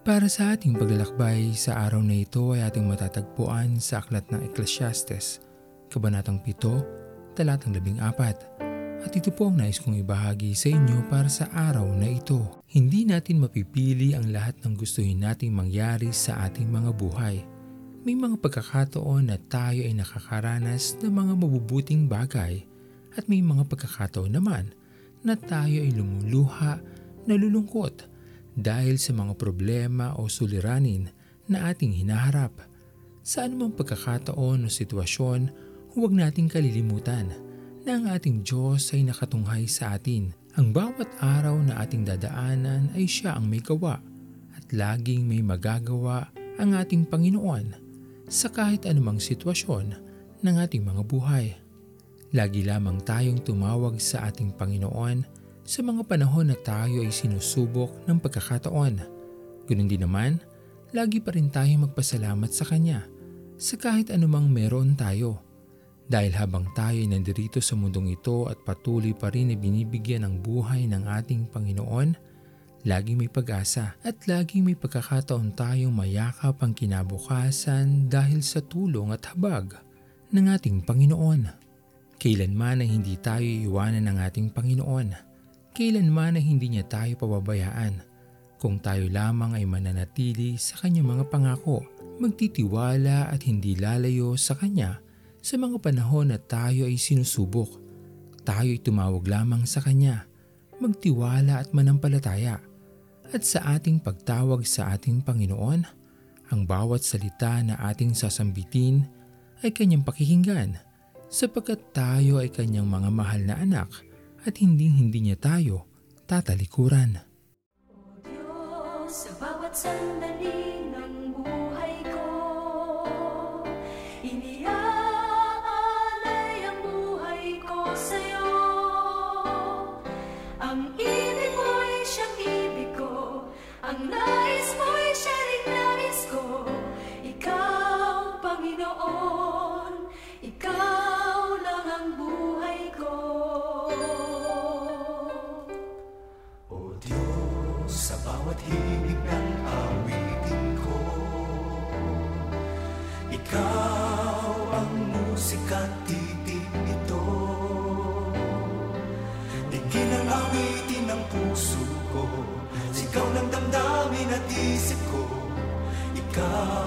Para sa ating paglalakbay sa araw na ito ay ating matatagpuan sa Aklat ng Ecclesiastes, Kabanatang 7, Talatang 14. At ito po ang nais kong ibahagi sa inyo para sa araw na ito. Hindi natin mapipili ang lahat ng gustuhin nating mangyari sa ating mga buhay. May mga pagkakataon na tayo ay nakakaranas ng mga mabubuting bagay at may mga pagkakataon naman na tayo ay lumuluha, nalulungkot dahil sa mga problema o suliranin na ating hinaharap. Sa anumang pagkakataon o sitwasyon, huwag nating kalilimutan na ang ating Diyos ay nakatunghay sa atin. Ang bawat araw na ating dadaanan ay siya ang may gawa at laging may magagawa ang ating Panginoon sa kahit anumang sitwasyon ng ating mga buhay. Lagi lamang tayong tumawag sa ating Panginoon sa mga panahon na tayo ay sinusubok ng pagkakataon. Ganun din naman, lagi pa rin tayong magpasalamat sa Kanya sa kahit anumang meron tayo. Dahil habang tayo ay nandirito sa mundong ito at patuloy pa rin na binibigyan ng buhay ng ating Panginoon, lagi may pag-asa at lagi may pagkakataon tayong mayakap ang kinabukasan dahil sa tulong at habag ng ating Panginoon. Kailanman ay hindi tayo iwanan ng ating Panginoon. Kailanman ay hindi niya tayo pababayaan. Kung tayo lamang ay mananatili sa kanyang mga pangako, magtitiwala at hindi lalayo sa kanya sa mga panahon na tayo ay sinusubok. Tayo ay tumawag lamang sa kanya, magtiwala at manampalataya. At sa ating pagtawag sa ating Panginoon, ang bawat salita na ating sasambitin ay kanyang pakikinggan sapagkat tayo ay kanyang mga mahal na anak at hindi hindi niya tayo tatalikuran. O Diyos, sa bawat sandali sa bawat himig ng awitin ko Ikaw ang musika at titig nito Digin ang awitin ng puso ko Sigaw ng damdamin at isip ko Ikaw,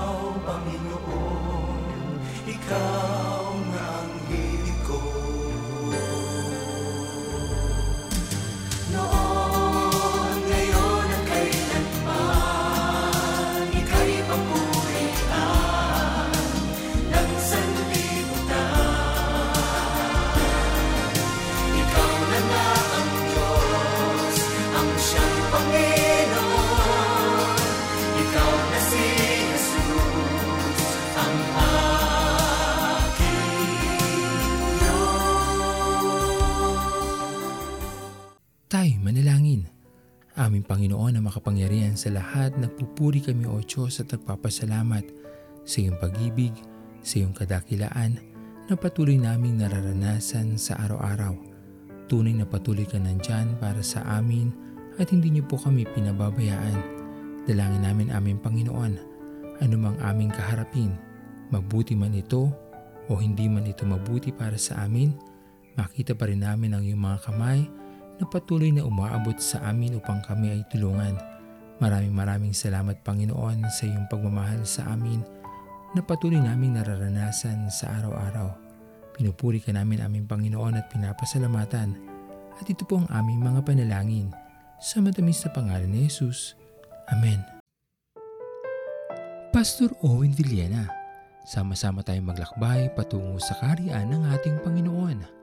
Tayo manalangin. Aming Panginoon na makapangyarihan sa lahat, nagpupuri kami o Diyos at nagpapasalamat sa iyong pag-ibig, sa iyong kadakilaan na patuloy naming nararanasan sa araw-araw. Tunay na patuloy ka nandyan para sa amin at hindi niyo po kami pinababayaan. Dalangin namin aming Panginoon, anumang aming kaharapin, mabuti man ito o hindi man ito mabuti para sa amin, makita pa rin namin ang iyong mga kamay na patuloy na umaabot sa amin upang kami ay tulungan. Maraming maraming salamat Panginoon sa iyong pagmamahal sa amin na patuloy naming nararanasan sa araw-araw. Pinupuri ka namin aming Panginoon at pinapasalamatan. At ito po ang aming mga panalangin sa matamis na pangalan ni Jesus. Amen. Pastor Owen Villena, sama-sama tayong maglakbay patungo sa kariyan ng ating Panginoon